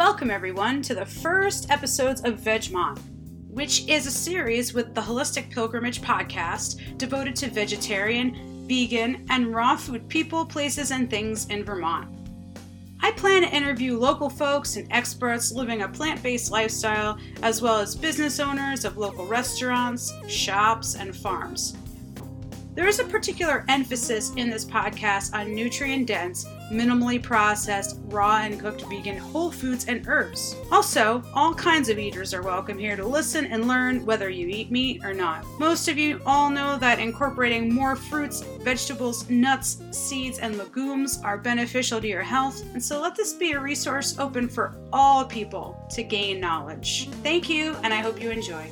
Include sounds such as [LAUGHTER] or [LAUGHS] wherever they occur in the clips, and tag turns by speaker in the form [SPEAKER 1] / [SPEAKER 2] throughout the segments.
[SPEAKER 1] Welcome, everyone, to the first episodes of Vegemont, which is a series with the Holistic Pilgrimage podcast devoted to vegetarian, vegan, and raw food people, places, and things in Vermont. I plan to interview local folks and experts living a plant based lifestyle, as well as business owners of local restaurants, shops, and farms. There is a particular emphasis in this podcast on nutrient dense, minimally processed, raw and cooked vegan whole foods and herbs. Also, all kinds of eaters are welcome here to listen and learn whether you eat meat or not. Most of you all know that incorporating more fruits, vegetables, nuts, seeds, and legumes are beneficial to your health, and so let this be a resource open for all people to gain knowledge. Thank you, and I hope you enjoy.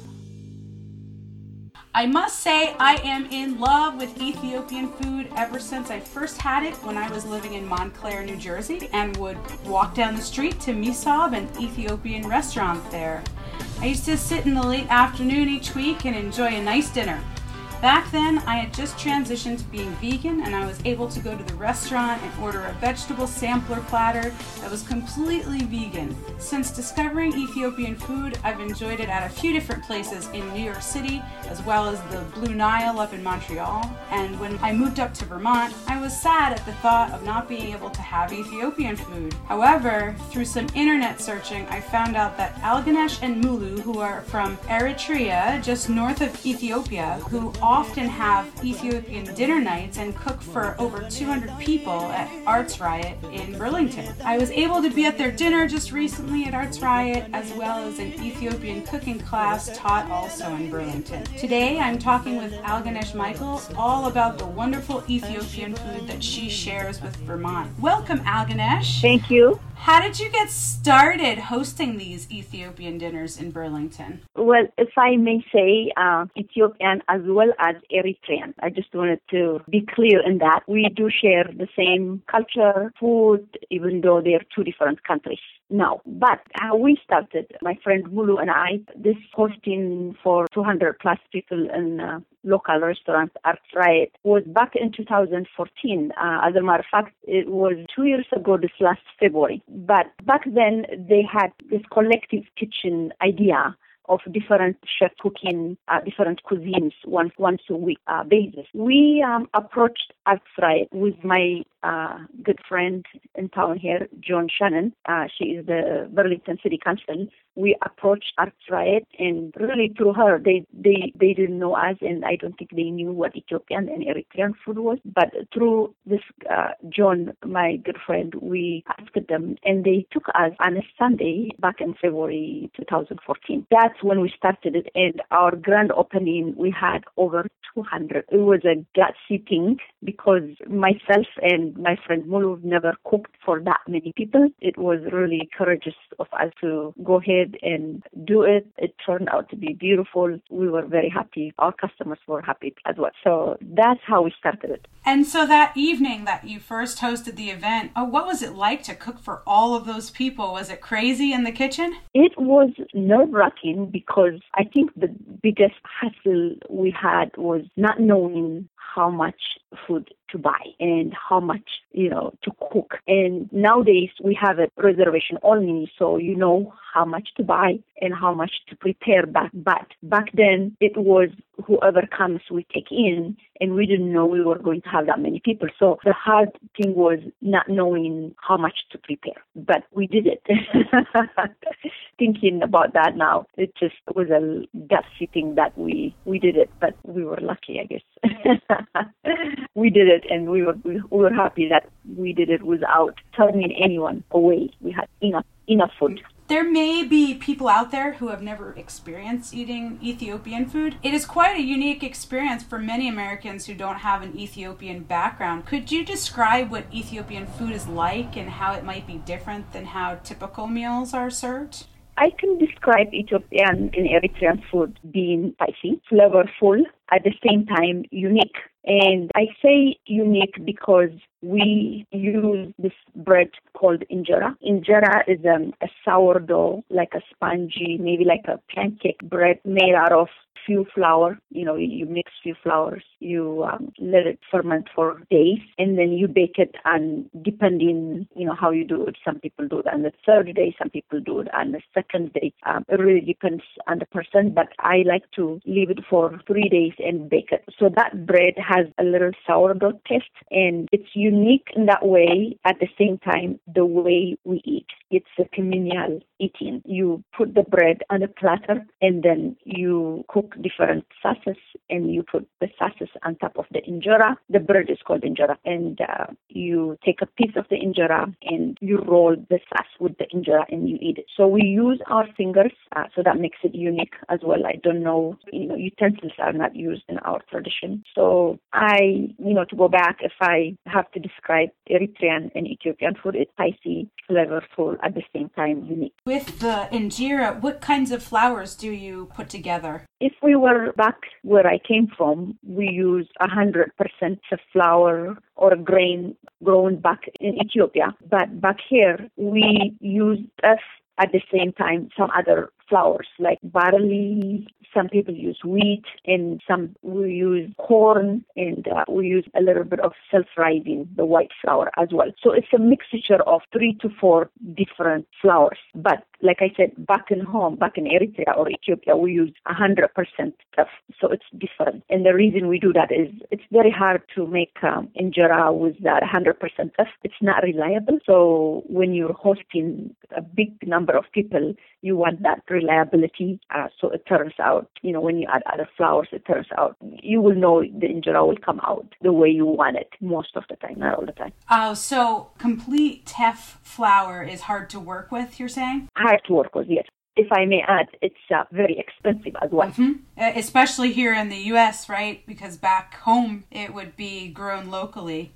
[SPEAKER 1] I must say, I am in love with Ethiopian food ever since I first had it when I was living in Montclair, New Jersey, and would walk down the street to Mesob, an Ethiopian restaurant there. I used to sit in the late afternoon each week and enjoy a nice dinner. Back then, I had just transitioned to being vegan and I was able to go to the restaurant and order a vegetable sampler platter that was completely vegan. Since discovering Ethiopian food, I've enjoyed it at a few different places in New York City, as well as the Blue Nile up in Montreal. And when I moved up to Vermont, I was sad at the thought of not being able to have Ethiopian food. However, through some internet searching, I found out that Alganesh and Mulu, who are from Eritrea, just north of Ethiopia, who often have Ethiopian dinner nights and cook for over 200 people at Arts Riot in Burlington. I was able to be at their dinner just recently at Arts Riot, as well as an Ethiopian cooking class taught also in Burlington. Today I'm talking with Alganesh Michael all about the wonderful Ethiopian food that she shares with Vermont. Welcome, Alganesh.
[SPEAKER 2] Thank you.
[SPEAKER 1] How did you get started hosting these Ethiopian dinners in Burlington?
[SPEAKER 2] Well, if I may say, uh, Ethiopian as well as Eritrean. I just wanted to be clear in that. We do share the same culture, food, even though they're two different countries now. But how we started, my friend Mulu and I, this hosting for 200 plus people in uh, local restaurant Art Riot was back in 2014. Uh, as a matter of fact, it was two years ago this last February. But back then they had this collective kitchen idea of different chef cooking uh, different cuisines once once a week uh, basis. We um, approached Arts Riot with my uh, good friend in town here, Joan Shannon. Uh, she is the Burlington City Council. We approached Arts Riot, and really through her, they they they didn't know us, and I don't think they knew what Ethiopian and Eritrean food was. But through this uh, John, my good friend, we asked them, and they took us on a Sunday back in February 2014. That's when we started it. And our grand opening, we had over 200. It was a gut thing because myself and my friend Mulu never cooked for that many people. It was really courageous of us to go ahead and do it. It turned out to be beautiful. We were very happy. Our customers were happy as well. So that's how we started it.
[SPEAKER 1] And so that evening that you first hosted the event, oh, what was it like to cook for all of those people? Was it crazy in the kitchen?
[SPEAKER 2] It was nerve wracking because I think the biggest hassle we had was not knowing how much food to buy and how much, you know, to cook. And nowadays we have a reservation only, so you know how much to buy and how much to prepare back. But back then it was whoever comes we take in and we didn't know we were going to have that many people. So the hard thing was not knowing how much to prepare. But we did it. [LAUGHS] Thinking about that now, it just was a gutsy thing that we we did it, but we were lucky, I guess. [LAUGHS] [LAUGHS] we did it, and we were we were happy that we did it without turning anyone away. We had enough enough food.
[SPEAKER 1] There may be people out there who have never experienced eating Ethiopian food. It is quite a unique experience for many Americans who don't have an Ethiopian background. Could you describe what Ethiopian food is like and how it might be different than how typical meals are served?
[SPEAKER 2] I can describe Ethiopian and Eritrean food being spicy, flavorful, at the same time unique. And I say unique because we use this bread called injera. Injera is um, a sourdough, like a spongy, maybe like a pancake bread made out of few flour. You know, you mix few flours. You um, let it ferment for days, and then you bake it. And depending, you know, how you do it, some people do it on the third day, some people do it on the second day. Um, it really depends on the person, but I like to leave it for three days and bake it. So that bread has a little sourdough taste, and it's unique in that way. At the same time, the way we eat, it's a communal eating. You put the bread on a platter, and then you cook different sauces, and you put the sauces on top of the injera. The bread is called injera, and uh, you take a piece of the injera and you roll the sauce with the injera and you eat it. So we use our fingers, uh, so that makes it unique as well. I don't know, you know, utensils are not used in our tradition. So I, you know, to go back, if I have to describe Eritrean and Ethiopian food, it's spicy, flavorful, at the same time unique.
[SPEAKER 1] With the injera, what kinds of flours do you put together?
[SPEAKER 2] If we were back where I came from, we use 100% of flour or grain grown back in Ethiopia. But back here, we use us at the same time some other flours like barley. Some people use wheat, and some we use corn, and uh, we use a little bit of self-rising, the white flour as well. So it's a mixture of three to four different flours. But like I said, back in home, back in Eritrea or Ethiopia, we use 100% teff. So it's different. And the reason we do that is it's very hard to make um, injera with that 100% teff. It's not reliable. So when you're hosting a big number of people, you want that reliability. Uh, so it turns out, you know, when you add other flours, it turns out you will know the injera will come out the way you want it most of the time, not all the time.
[SPEAKER 1] Oh, so complete teff flour is hard to work with, you're saying?
[SPEAKER 2] Hard to work with, yes if I may add, it's uh, very expensive as well.
[SPEAKER 1] Mm-hmm. Especially here in the U.S., right? Because back home it would be grown locally.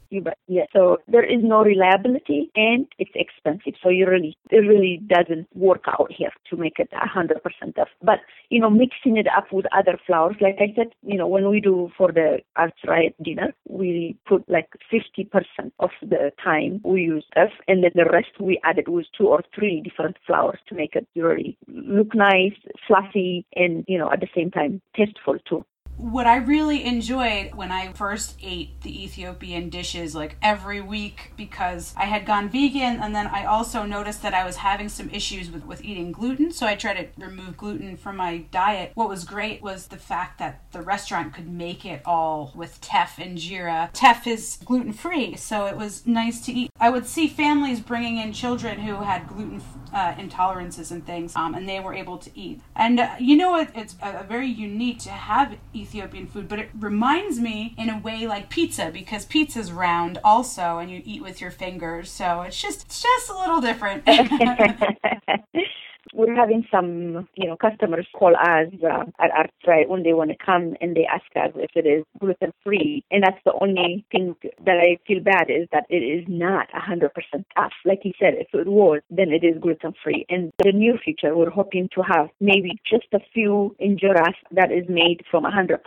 [SPEAKER 2] Yeah, so there is no reliability and it's expensive. So you really, it really doesn't work out here to make it hundred percent of. But you know, mixing it up with other flours, like I said, you know, when we do for the Arts Riot dinner, we put like fifty percent of the time we use teff, and then the rest we added with two or three different flours to make it really look nice, fluffy, and you know, at the same time tasteful too
[SPEAKER 1] what I really enjoyed when I first ate the Ethiopian dishes like every week because I had gone vegan and then I also noticed that I was having some issues with, with eating gluten. So I tried to remove gluten from my diet. What was great was the fact that the restaurant could make it all with teff injera. Teff is gluten free, so it was nice to eat. I would see families bringing in children who had gluten uh, intolerances and things, um, and they were able to eat. And uh, you know, it, it's uh, very unique to have Ethiopian food, but it reminds me in a way like pizza because pizza's round also, and you eat with your fingers. So it's just it's just a little different. [LAUGHS] [LAUGHS]
[SPEAKER 2] we're having some, you know, customers call us uh, at Arts Riot when they want to come and they ask us if it is gluten free. And that's the only thing that I feel bad is that it is not 100% teff. Like you said, if it was, then it is gluten free. And the near future, we're hoping to have maybe just a few injeras that is made from 100%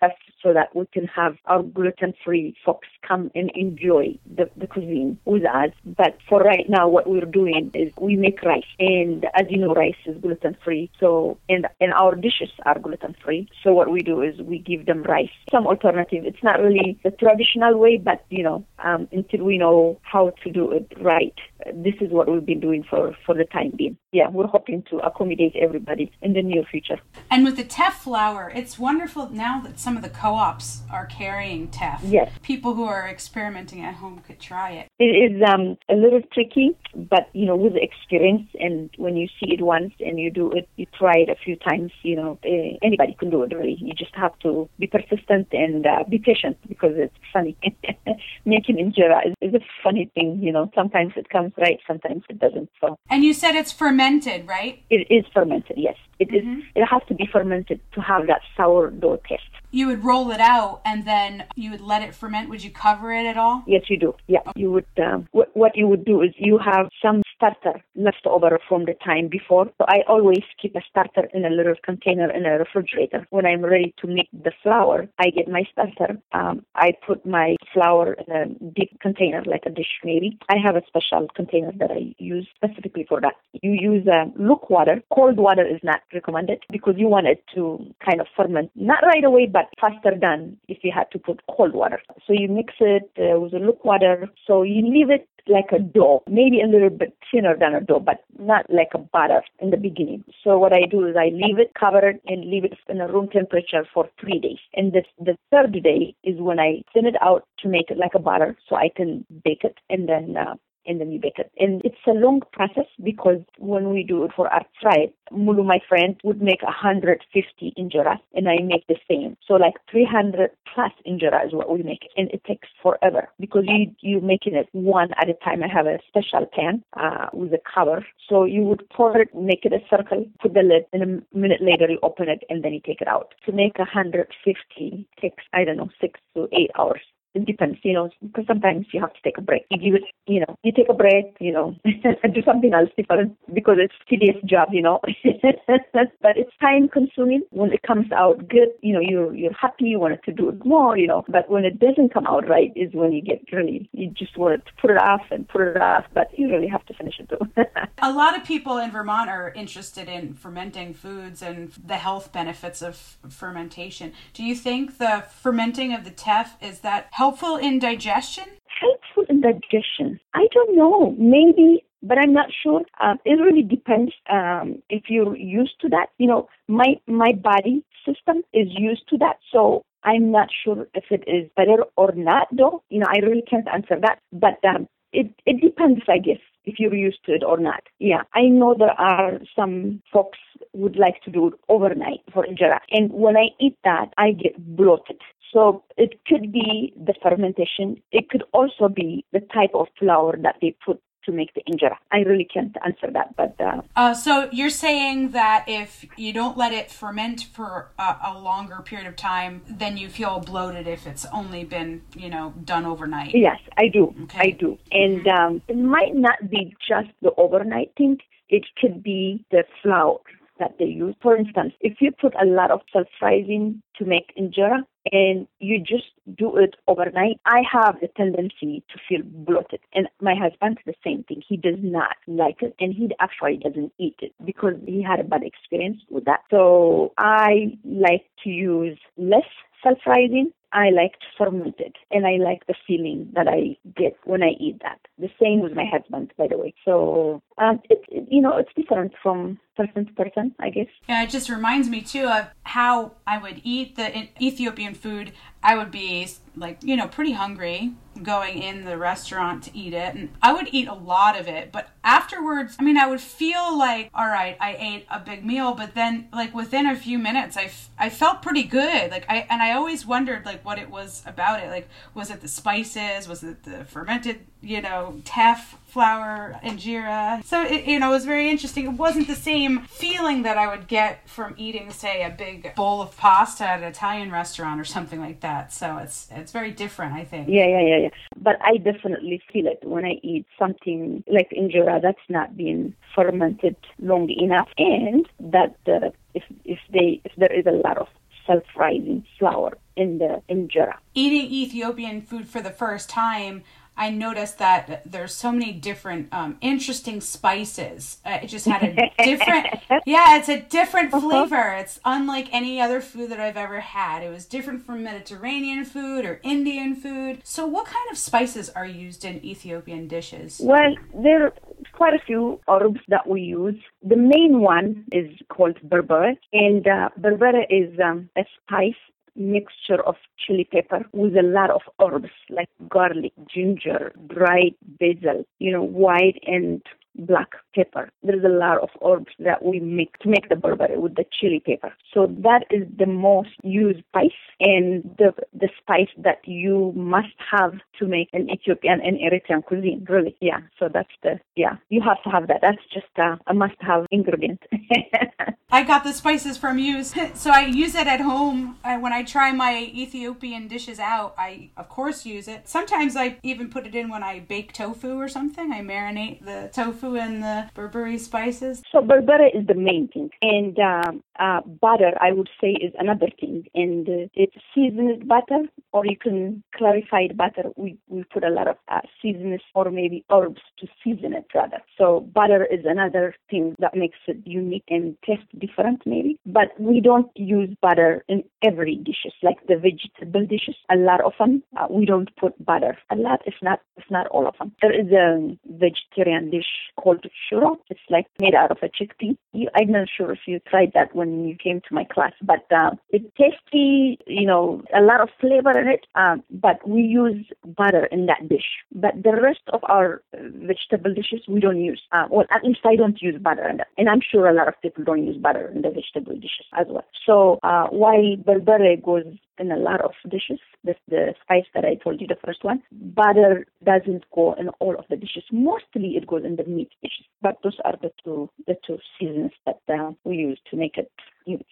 [SPEAKER 2] teff so that we can have our gluten free folks come and enjoy the, the cuisine with us. But for right now, what we're doing is we make rice. And as you know, rice is gluten free. So, and, and our dishes are gluten free. So what we do is we give them rice, some alternative. It's not really the traditional way, but you know, um, until we know how to do it right, this is what we've been doing for, for the time being. Yeah, we're hoping to accommodate everybody in the near future.
[SPEAKER 1] And with the teff flour, it's wonderful now that some of the co-ops are carrying teff.
[SPEAKER 2] Yes.
[SPEAKER 1] People who are experimenting at home could try it.
[SPEAKER 2] It is um, a little tricky, but you know, with experience and when you see it once and you do it, you try it a few times, you know, eh, anybody can do it really. You just have to be persistent and uh, be patient because it's funny. [LAUGHS] Making injera is, is a funny thing, you know. Sometimes it comes right, sometimes it doesn't. So.
[SPEAKER 1] And you said it's fermented, right?
[SPEAKER 2] It is fermented, yes. It mm-hmm. is, It has to be fermented to have that sourdough taste.
[SPEAKER 1] You would roll it out and then you would let it ferment. Would you cover it at all?
[SPEAKER 2] Yes, you do. Yeah, you would. Um, what, what you would do is you have some starter left over from the time before. So I always keep a starter in a little container in a refrigerator. When I'm ready to make the flour, I get my starter. Um, I put my flour in a deep container, like a dish maybe. I have a special container that I use specifically for that. You use uh, luke water. Cold water is not recommended because you want it to kind of ferment, not right away, but faster than if you had to put cold water. So you mix it uh, with the luke water. So you leave it like a dough, maybe a little bit thinner than a dough, but not like a butter in the beginning. So what I do is I leave it covered and leave it in a room temperature for three days. And this, the third day is when I thin it out to make it like a butter so I can bake it and then uh, and then you bake it. And it's a long process because when we do it for our fried, Mulu, my friend, would make 150 injera and I make the same. So like 300 plus injera is what we make. And it takes forever because you, you're making it one at a time. I have a special pan uh, with a cover. So you would pour it, make it a circle, put the lid, and a minute later you open it and then you take it out. To make 150 takes, I don't know, six to eight hours it depends, you know, because sometimes you have to take a break. You you know, you take a break, you know, and [LAUGHS] do something else different because it's tedious job, you know. [LAUGHS] but it's time consuming. When it comes out good, you know, you're you're happy, you wanted to do it more, you know. But when it doesn't come out right is when you get really you just want to put it off and put it off, but you really have to finish it too. [LAUGHS]
[SPEAKER 1] a lot of people in Vermont are interested in fermenting foods and the health benefits of fermentation. Do you think the fermenting of the teff is that helpful in digestion?
[SPEAKER 2] Helpful in digestion. I don't know. Maybe but I'm not sure. Um, it really depends um, if you're used to that. You know, my my body system is used to that, so I'm not sure if it is better or not. Though, you know, I really can't answer that. But um, it it depends, I guess, if you're used to it or not. Yeah, I know there are some folks would like to do it overnight for injera, and when I eat that, I get bloated. So it could be the fermentation. It could also be the type of flour that they put to make the injera. I really can't answer that, but. Uh,
[SPEAKER 1] uh, so you're saying that if you don't let it ferment for a, a, longer period of time, then you feel bloated if it's only been, you know, done overnight.
[SPEAKER 2] Yes, I do. Okay. I do, and um, it might not be just the overnight thing. It could be the flour that they use. For instance, if you put a lot of self-rising to make injera and you just do it overnight, I have the tendency to feel bloated. And my husband, the same thing. He does not like it and he actually doesn't eat it because he had a bad experience with that. So I like to use less self-rising I like fermented and I like the feeling that I get when I eat that. The same with my husband, by the way. So um, it, it, you know, it's different from person to person, I guess.
[SPEAKER 1] Yeah, it just reminds me too of how I would eat the Ethiopian food. I would be like, you know, pretty hungry going in the restaurant to eat it and I would eat a lot of it but afterwards I mean I would feel like all right I ate a big meal but then like within a few minutes I, f- I felt pretty good like I and I always wondered like what it was about it like was it the spices was it the fermented you know teff flour injera. So it, you know, it was very interesting. It wasn't the same feeling that I would get from eating, say, a big bowl of pasta at an Italian restaurant or something like that. So it's it's very different, I think.
[SPEAKER 2] Yeah, yeah, yeah, yeah. But I definitely feel it when I eat something like injera that's not been fermented long enough, and that uh, if if they if there is a lot of self-rising flour in the injera.
[SPEAKER 1] Eating Ethiopian food for the first time I noticed that there's so many different um, interesting spices. Uh, it just had a different, [LAUGHS] yeah, it's a different uh-huh. flavor. It's unlike any other food that I've ever had. It was different from Mediterranean food or Indian food. So, what kind of spices are used in Ethiopian dishes?
[SPEAKER 2] Well, there are quite a few herbs that we use. The main one is called berbere, and uh, berbere is um, a spice mixture of chili pepper with a lot of herbs like garlic, ginger, dried basil, you know, white and black pepper. There's a lot of herbs that we make to make the berbere with the chili pepper. So that is the most used spice and the the spice that you must have to make an Ethiopian and Eritrean cuisine. Really, yeah. So that's the yeah. You have to have that. That's just a, a must-have ingredient. [LAUGHS]
[SPEAKER 1] I got the spices from you, [LAUGHS] so I use it at home. when I try my Ethiopian dishes out, I of course use it. Sometimes I even put it in when I bake tofu or something. I marinate the tofu and the berbere spices?
[SPEAKER 2] So berbere is the main thing, and um, uh, butter I would say is another thing, and uh, it's seasoned butter, or you can clarified butter. We we put a lot of uh, seasonings or maybe herbs to season it rather. So butter is another thing that makes it unique and taste different maybe, but we don't use butter in every dishes like the vegetable dishes. A lot of them uh, we don't put butter. A lot, it's not it's not all of them. There is a vegetarian dish called shiro. It's like made out of a chickpea. You, I'm not sure if you tried that when you came to my class, but uh, it's tasty. You know, a lot of flavor in it. Um, but we use butter in that dish. But the rest of our vegetable dishes we don't use. Uh, well, at least I don't use butter in that, and I'm sure a lot of people don't use butter in the vegetable dishes as well. So uh, why berbere goes in a lot of dishes. That's the spice that I told you, the first one. Butter doesn't go in all of the dishes. Mostly it goes in the meat dishes. But those are the two the two seasons that uh, we use to make it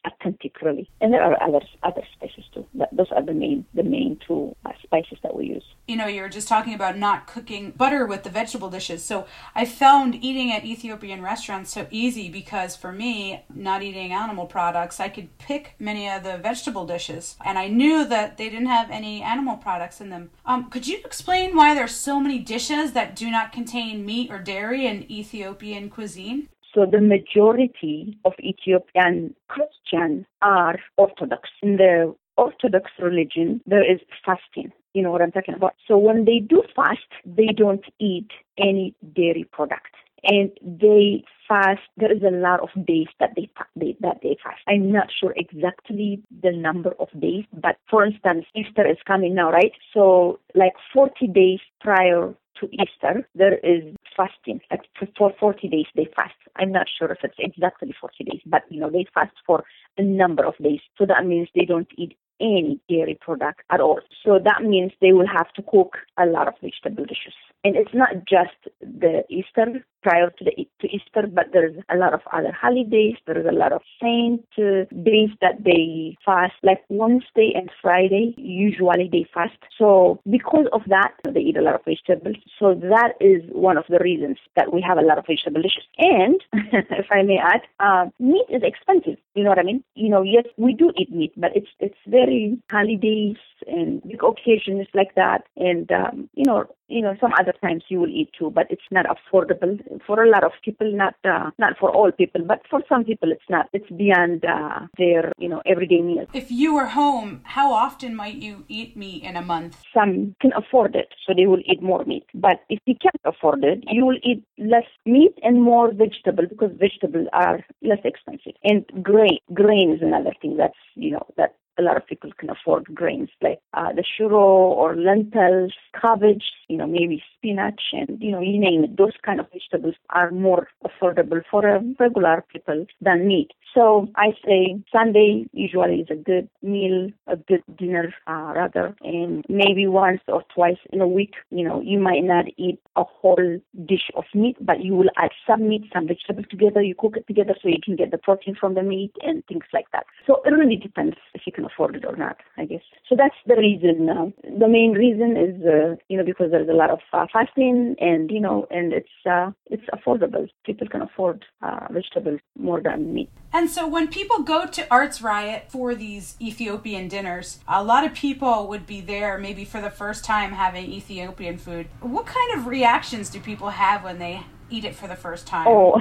[SPEAKER 2] authentic, really. And there are other other spices too. Those are the main the main two uh, spices that we use.
[SPEAKER 1] You know, you were just talking about not cooking butter with the vegetable dishes. So I found eating at Ethiopian restaurants so easy because for me, not eating animal products, I could pick many of the vegetable dishes, and I knew that they didn't have any animal products in them. Um, could you explain why there's so many dishes that do not contain meat or dairy in Ethiopian cuisine?
[SPEAKER 2] So the majority of Ethiopian Christians are Orthodox. In the Orthodox religion, there is fasting. You know what I'm talking about? So when they do fast, they don't eat any dairy product and they fast. There is a lot of days that they, they that they fast. I'm not sure exactly the number of days, but for instance, Easter is coming now, right? So like 40 days prior to Easter, there is fasting. Like for 40 days, they fast. I'm not sure if it's exactly 40 days, but you know they fast for a number of days. So that means they don't eat any dairy product at all. So that means they will have to cook a lot of vegetable dishes. And it's not just the Easter prior to the to Easter, but there's a lot of other holidays. There's a lot of saint uh, days that they fast, like Wednesday and Friday. Usually they fast. So because of that, they eat a lot of vegetables. So that is one of the reasons that we have a lot of vegetable dishes. And [LAUGHS] if I may add, uh, meat is expensive. You know what I mean? You know, yes, we do eat meat, but it's it's very holidays and big occasions like that, and um, you know, you know, some other times you will eat too, but it's not affordable for a lot of people. Not uh, not for all people, but for some people, it's not. It's beyond uh, their you know everyday meal.
[SPEAKER 1] If you were home, how often might you eat meat in a month?
[SPEAKER 2] Some can afford it, so they will eat more meat. But if you can't afford it, you will eat less meat and more vegetable because vegetables are less expensive. And grain, grain is another thing that's you know that a lot of people can afford grains like uh, the shiro or lentils, cabbage, you know, maybe spinach, and you know, you name it. Those kind of vegetables are more affordable for regular people than meat. So I say Sunday usually is a good meal, a good dinner uh, rather, and maybe once or twice in a week. You know, you might not eat a whole dish of meat, but you will add some meat, some vegetable together. You cook it together so you can get the protein from the meat and things like that. So it really depends if you can afford it or not, I guess. So that's the reason. Uh, the main reason is, uh, you know, because there's a lot of uh, fasting and, you know, and it's, uh, it's affordable. People can afford uh, vegetables more than meat.
[SPEAKER 1] And so when people go to Arts Riot for these Ethiopian dinners, a lot of people would be there maybe for the first time having Ethiopian food. What kind of reactions do people have when they eat it for the first time?
[SPEAKER 2] Oh,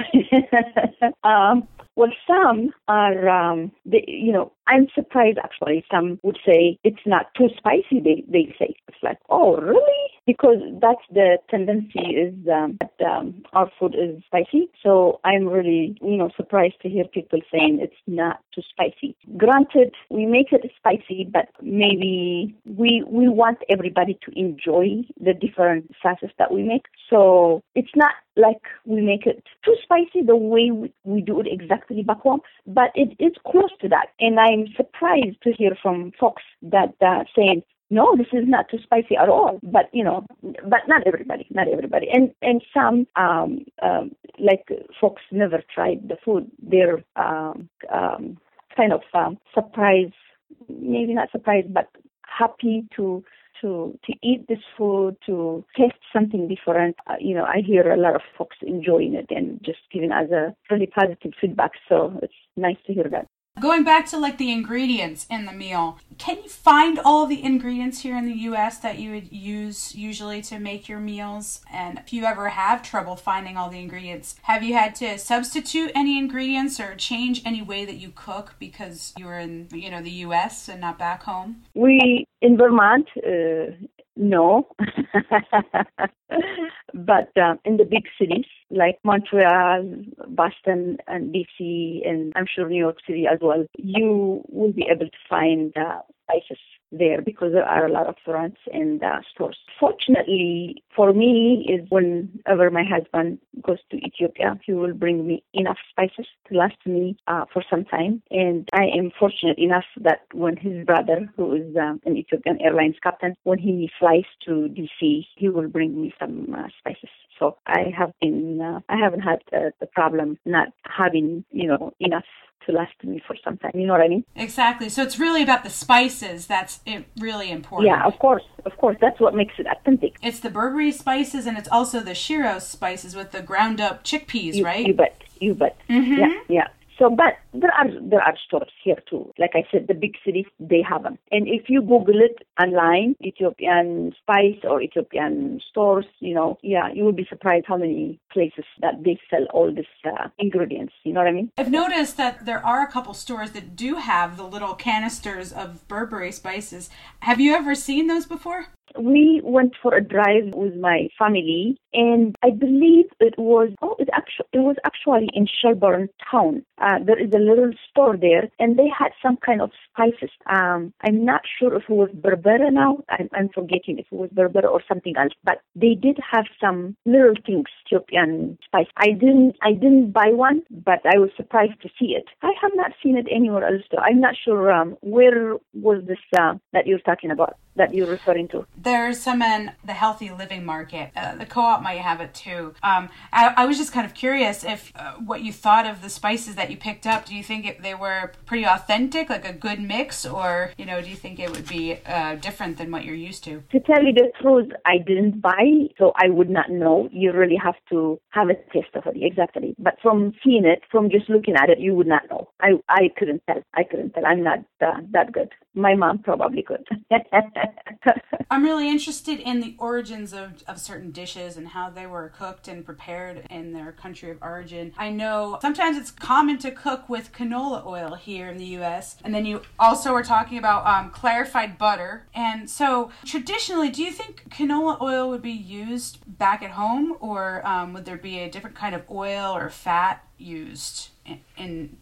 [SPEAKER 2] [LAUGHS] um, well, some are, um, they, you know, I'm surprised actually. Some would say it's not too spicy. They they say it's like, oh, really? Because that's the tendency is um, that um, our food is spicy. So I'm really, you know, surprised to hear people saying it's not too spicy. Granted, we make it spicy, but maybe we we want everybody to enjoy the different sauces that we make. So it's not like we make it too spicy the way we, we do it exactly back home, but it is close to that. And I'm surprised to hear from folks that uh, saying, no, this is not too spicy at all. But you know, but not everybody, not everybody, and and some um, um, like folks never tried the food. They're um, um, kind of um, surprised, maybe not surprised, but happy to to to eat this food, to taste something different. Uh, you know, I hear a lot of folks enjoying it and just giving us a really positive feedback. So it's nice to hear that.
[SPEAKER 1] Going back to like the ingredients in the meal, can you find all the ingredients here in the US that you would use usually to make your meals? And if you ever have trouble finding all the ingredients, have you had to substitute any ingredients or change any way that you cook because you were in, you know, the US and not back home?
[SPEAKER 2] We in Vermont, uh, no. [LAUGHS] but um, in the big cities like Montreal, Boston, and DC, and I'm sure New York City as well, you will be able to find uh, spices there because there are a lot of restaurants and uh, stores. Fortunately for me is whenever my husband goes to Ethiopia, he will bring me enough spices to last me uh, for some time. And I am fortunate enough that when his brother, who is um, an Ethiopian Airlines captain, when he flies to DC, he will bring me some uh, spices. So I have been, uh, I haven't had uh, the problem not having, you know, enough to last me for some time. You know what I mean?
[SPEAKER 1] Exactly. So it's really about the spices that's really important.
[SPEAKER 2] Yeah, of course, of course. That's what makes it authentic.
[SPEAKER 1] It's the Berbere spices and it's also the Shiro spices with the ground up chickpeas,
[SPEAKER 2] you,
[SPEAKER 1] right?
[SPEAKER 2] You bet. You bet.
[SPEAKER 1] Mm-hmm.
[SPEAKER 2] Yeah, yeah. So, but there are there are stores here too. Like I said, the big cities they have them. And if you Google it online, Ethiopian spice or Ethiopian stores, you know, yeah, you will be surprised how many places that they sell all these uh, ingredients. You know what I mean?
[SPEAKER 1] I've noticed that there are a couple stores that do have the little canisters of Berbere spices. Have you ever seen those before?
[SPEAKER 2] We went for a drive with my family and I believe it was oh it actually it was actually in Shelburne town. Uh, there is a little store there and they had some kind of spices. Um, I'm not sure if it was Berbera now. I'm, I'm forgetting if it was Berbera or something else. But they did have some little things, Ethiopian spice. I didn't I didn't buy one, but I was surprised to see it. I have not seen it anywhere else. Though. I'm not sure um, where was this uh, that you're talking about that you're referring to.
[SPEAKER 1] There's some in the healthy living market. Uh, the co-op might have it too. Um, I, I, was just kind of curious if uh, what you thought of the spices that you picked up. Do you think it, they were pretty authentic, like a good mix, or you know, do you think it would be uh, different than what you're used to?
[SPEAKER 2] To tell you the truth, I didn't buy, so I would not know. You really have to have a taste of it exactly. But from seeing it, from just looking at it, you would not know. I I couldn't tell. I couldn't tell. I'm not uh, that good. My mom probably could. [LAUGHS]
[SPEAKER 1] I'm really interested in the origins of, of certain dishes and how they were cooked and prepared in their country of origin. I know sometimes it's common to cook with canola oil here in the US, and then you also were talking about um, clarified butter. And so, traditionally, do you think canola oil would be used back at home, or um, would there be a different kind of oil or fat used in, in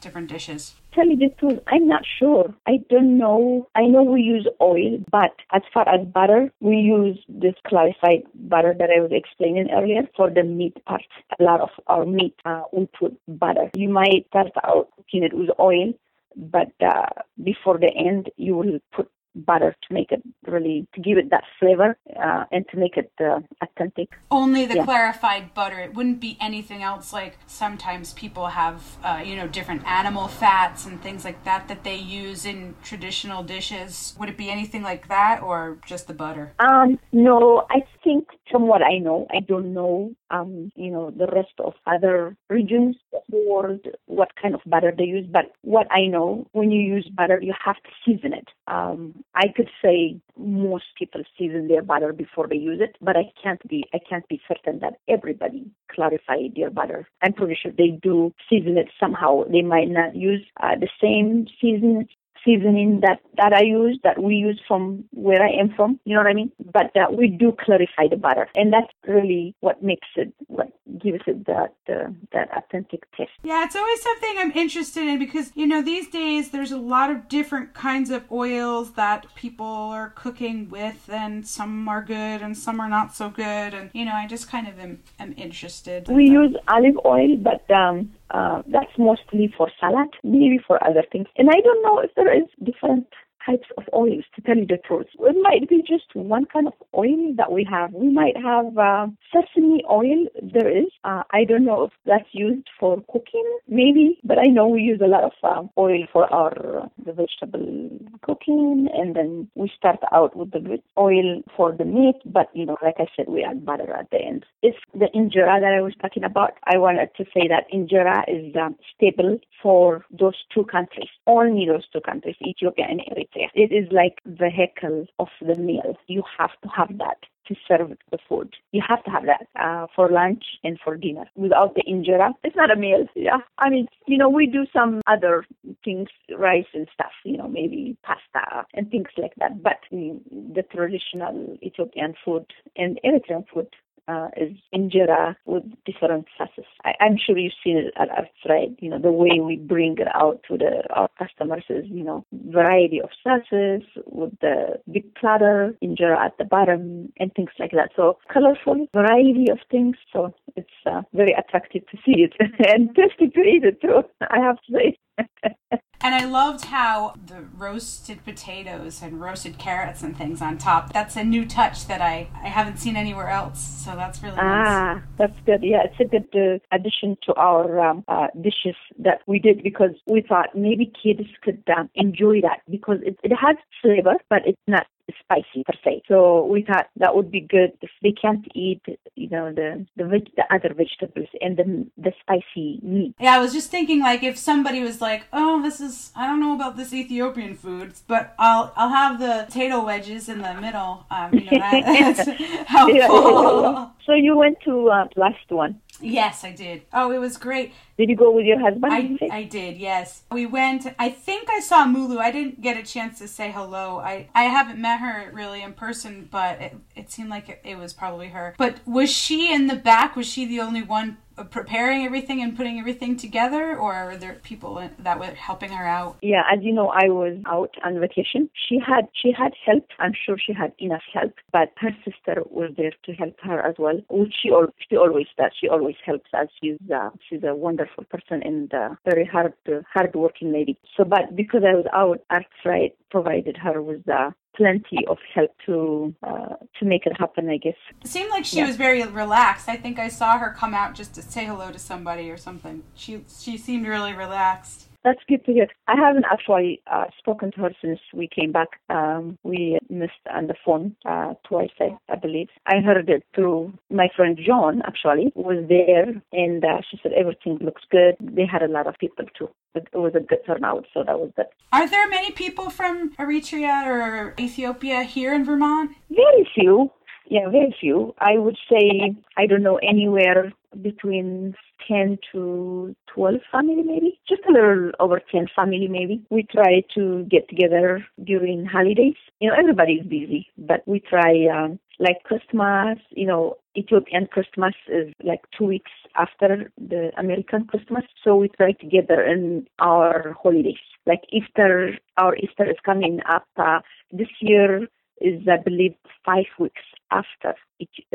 [SPEAKER 1] different dishes?
[SPEAKER 2] Tell you the truth, I'm not sure. I don't know. I know we use oil, but as far as butter, we use this clarified butter that I was explaining earlier for the meat part. A lot of our meat, uh, we put butter. You might start out cooking it with oil, but uh, before the end, you will put butter to make it really to give it that flavor uh, and to make it uh, authentic.
[SPEAKER 1] Only the yeah. clarified butter. It wouldn't be anything else. Like sometimes people have, uh, you know, different animal fats and things like that that they use in traditional dishes. Would it be anything like that, or just the butter?
[SPEAKER 2] Um, no, I think from what I know, I don't know, um, you know, the rest of other regions of the world what kind of butter they use. But what I know, when you use butter, you have to season it. Um, I could say most people season their butter before they use it, but I can't be I can't be certain that everybody clarify their butter. I'm pretty sure they do season it somehow. They might not use uh, the same season seasoning that that I use that we use from where I am from. You know what I mean? But uh, we do clarify the butter, and that's really what makes it what gives it that uh, that authentic taste.
[SPEAKER 1] Yeah, it's always something I'm interested in because you know these days there's a lot of different kinds of oils that people are cooking with, and some are good and some are not so good, and you know I just kind of am, am interested.
[SPEAKER 2] We use olive oil, but um, uh, that's mostly for salad, maybe for other things. And I don't know if there is different types of oils, to tell you the truth. It might be just one kind of oil that we have. We might have uh, sesame oil, there is. Uh, I don't know if that's used for cooking, maybe, but I know we use a lot of uh, oil for our the vegetable cooking, and then we start out with the oil for the meat, but you know, like I said, we add butter at the end. It's the injera that I was talking about. I wanted to say that injera is um, stable for those two countries, only those two countries, Ethiopia and Eritrea. It is like vehicle of the meal. You have to have that to serve the food. You have to have that uh, for lunch and for dinner. Without the injera, it's not a meal. Yeah, I mean, you know, we do some other things, rice and stuff. You know, maybe pasta and things like that. But mm, the traditional Ethiopian food and Eritrean food uh, is injera with different sauces. I, am sure you've seen it at Arts Riot? You know, the way we bring it out to the our customers is, you know, variety of sauces with the big platter, injera at the bottom, and things like that. So colorful variety of things. So it's uh, very attractive to see it [LAUGHS] and tasty to eat it too. I have to say. [LAUGHS]
[SPEAKER 1] And I loved how the roasted potatoes and roasted carrots and things on top. That's a new touch that I, I haven't seen anywhere else. So that's really
[SPEAKER 2] ah, that's good. Yeah, it's a good uh, addition to our um, uh, dishes that we did because we thought maybe kids could um, enjoy that because it, it has flavor, but it's not spicy per se. So we thought that would be good if they can't eat, you know, the the, veg- the other vegetables and the the spicy meat.
[SPEAKER 1] Yeah, I was just thinking like if somebody was like, "Oh, this is I don't know about this Ethiopian food, but I'll I'll have the potato wedges in the middle." Um, you know, that, [LAUGHS] that's [LAUGHS] helpful. Yeah, yeah, yeah.
[SPEAKER 2] So you went to uh, last one.
[SPEAKER 1] Yes, I did. Oh, it was great.
[SPEAKER 2] Did you go with your husband?
[SPEAKER 1] I, I did, yes. We went, I think I saw Mulu. I didn't get a chance to say hello. I, I haven't met her really in person, but it, it seemed like it, it was probably her. But was she in the back? Was she the only one preparing everything and putting everything together, or are there people that were helping her out?
[SPEAKER 2] Yeah, as you know, I was out on vacation. She had she had help. I'm sure she had enough help, but her sister was there to help her as well, which she al- she always does. She always helps us. She's uh, she's a wonderful person and uh, very hard uh, hard working lady. So, but because I was out, Arts Riot provided her with uh, plenty of help to uh, to make it happen. I guess.
[SPEAKER 1] It seemed like she yeah. was very relaxed. I think I saw her come out just to say hello to somebody or something. She she seemed really relaxed.
[SPEAKER 2] That's good to hear. I haven't actually uh, spoken to her since we came back. Um, we missed on the phone uh, twice, I, I, believe. I heard it through my friend John, actually, who was there, and uh, she said everything looks good. They had a lot of people too. It was a good turnout, so that was good.
[SPEAKER 1] Are there many people from Eritrea or Ethiopia here in Vermont?
[SPEAKER 2] Very few. Yeah, very few. I would say, I don't know, anywhere between 10 to 12 family maybe? Just a little over 10 family maybe. We try to get together during holidays. You know everybody's busy but we try um, like christmas you know ethiopian christmas is like two weeks after the american christmas. So we try together in our holidays. Like easter our easter is coming up uh, this year is i believe five weeks after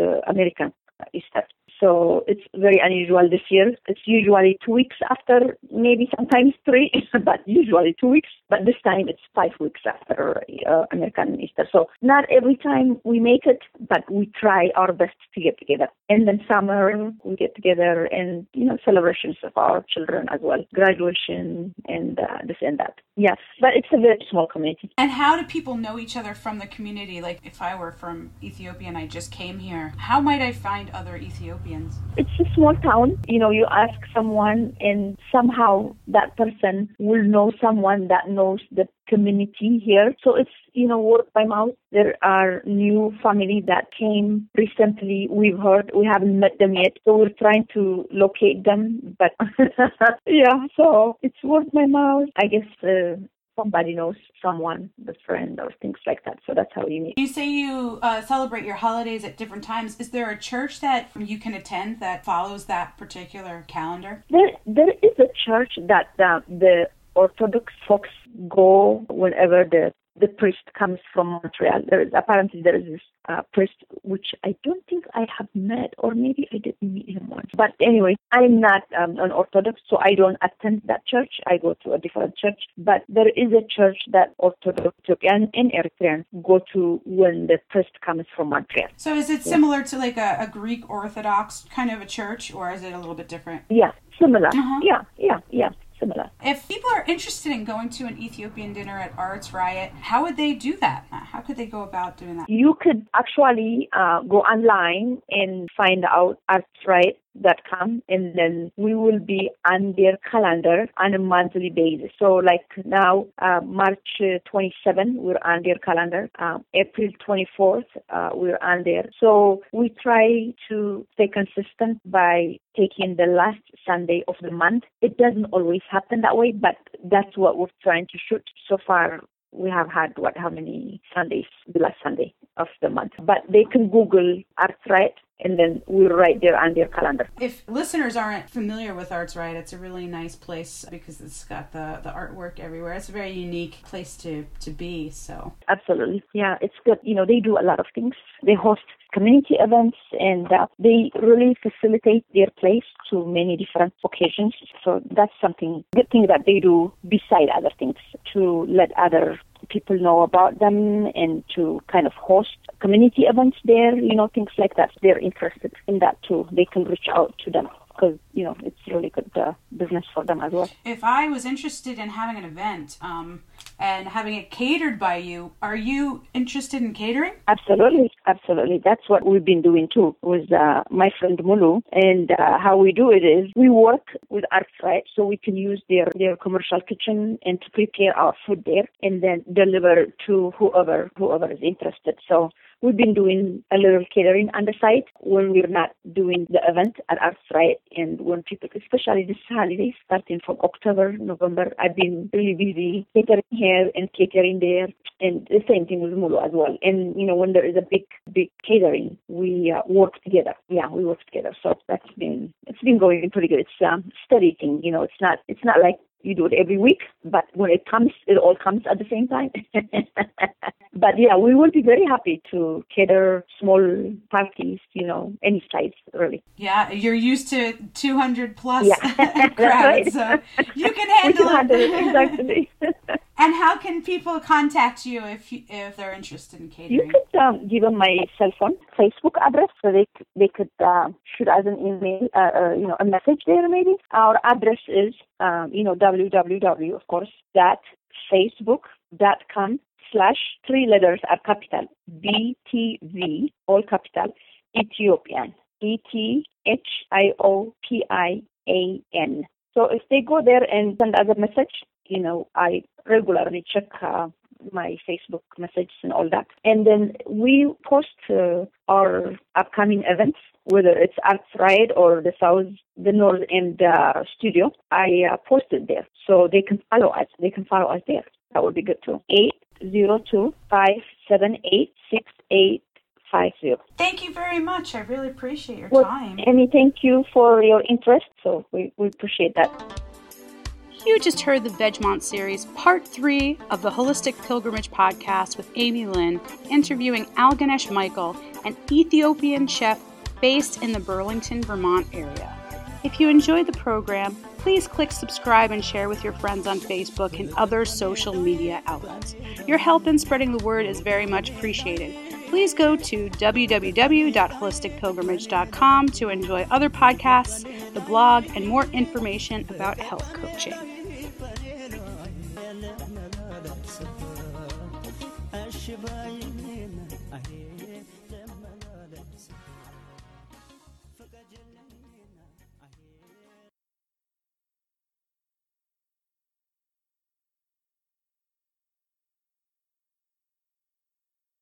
[SPEAKER 2] uh, american easter so it's very unusual this year. It's usually two weeks after, maybe sometimes three, [LAUGHS] but usually two weeks. But this time it's five weeks after uh, American Easter. So not every time we make it, but we try our best to get together. And then summer we get together and you know celebrations of our children as well, graduation and uh, this and that. Yes, but it's a very small community.
[SPEAKER 1] And how do people know each other from the community? Like if I were from Ethiopia and I just came here, how might I find other Ethiopians?
[SPEAKER 2] It's a small town. You know, you ask someone and somehow that person will know someone that knows the community here. So it's, you know, word by mouth. There are new family that came recently. We've heard, we haven't met them yet. So we're trying to locate them. But [LAUGHS] yeah, so it's word by mouth. I guess uh, somebody knows someone, the friend, or things like that. So that's how you meet.
[SPEAKER 1] You say you uh, celebrate your holidays at different times. Is there a church that you can attend that follows that particular calendar?
[SPEAKER 2] There, there is a church that uh, the Orthodox folks go whenever the the priest comes from Montreal. There is apparently there is this uh, priest which I don't think I have met, or maybe I did meet him once. But anyway, I'm not um, an Orthodox, so I don't attend that church. I go to a different church. But there is a church that Orthodox and, and Eritreans go to when the priest comes from Montreal.
[SPEAKER 1] So is it similar to like a, a Greek Orthodox kind of a church, or is it a little bit different?
[SPEAKER 2] Yeah, similar.
[SPEAKER 1] Uh-huh.
[SPEAKER 2] Yeah, yeah, yeah similar.
[SPEAKER 1] If people are interested in going to an Ethiopian dinner at Arts Riot, how would they do that? How could they go about doing that?
[SPEAKER 2] You could actually uh, go online and find out Arts Riot com and then we will be on their calendar on a monthly basis. So like now, uh, March uh, 27, we're on their calendar. Uh, April 24th, uh, we're on there. So we try to stay consistent by taking the last Sunday of the month. It doesn't always happen that way, but that's what we're trying to shoot. So far, we have had what how many Sundays the last Sunday of the month. But they can Google Arts Riot and then we're right there on their calendar.
[SPEAKER 1] If listeners aren't familiar with Arts Riot, it's a really nice place because it's got the, the artwork everywhere. It's a very unique place to, to be. So
[SPEAKER 2] absolutely, yeah, it's good. You know, they do a lot of things. They host community events and uh, they really facilitate their place to many different occasions. So that's something good thing that they do beside other things to let other people know about them and to kind of host community events there, you know, things like that. They're interested in that too. They can reach out to them because you know it's really good uh, business for them as well.
[SPEAKER 1] If I was interested in having an event um, and having it catered by you, are you interested in catering?
[SPEAKER 2] Absolutely, absolutely. That's what we've been doing too with uh, my friend Mulu. And uh, how we do it is we work with Riot, so we can use their their commercial kitchen and to prepare our food there, and then deliver to whoever whoever is interested. So We've been doing a little catering on the site when we're not doing the event at Riot and when people, especially this holiday, starting from October, November, I've been really busy catering here and catering there and the same thing with Mulu as well. And, you know, when there is a big, big catering, we uh, work together. Yeah, we work together. So that's been, it's been going pretty good. It's um, steady thing, you know, it's not, it's not like you do it every week, but when it comes, it all comes at the same time. [LAUGHS] but yeah, we will be very happy to cater small parties, you know, any size really.
[SPEAKER 1] Yeah, you're used to 200 plus yeah. [LAUGHS] [LAUGHS] crowds, so you can handle it.
[SPEAKER 2] Exactly.
[SPEAKER 1] And how can people contact you if you, if they're interested in catering?
[SPEAKER 2] You could um, give them my cell phone, Facebook address, so they they could uh, shoot us an email, uh, uh, you know, a message there maybe. Our address is, um, you know, www, of course, dot facebook.com slash three letters are capital BTV, all capital, Ethiopian, E T H I O P I A N. So if they go there and send us a message, you know, I regularly check uh, my Facebook messages and all that. And then we post uh, our upcoming events, whether it's Arts Riot or the South, the North End uh, studio. I uh, post it there. So they can follow us. They can follow us there. That would be good too. 802 578 6850.
[SPEAKER 1] Thank you very much. I really appreciate your well, time.
[SPEAKER 2] Amy, thank you for your interest. So we, we appreciate that.
[SPEAKER 1] You just heard the Vegemont series, part three of the Holistic Pilgrimage podcast with Amy Lynn, interviewing Alganesh Michael, an Ethiopian chef based in the Burlington, Vermont area. If you enjoyed the program, please click subscribe and share with your friends on Facebook and other social media outlets. Your help in spreading the word is very much appreciated. Please go to www.holisticpilgrimage.com to enjoy other podcasts, the blog, and more information about health coaching.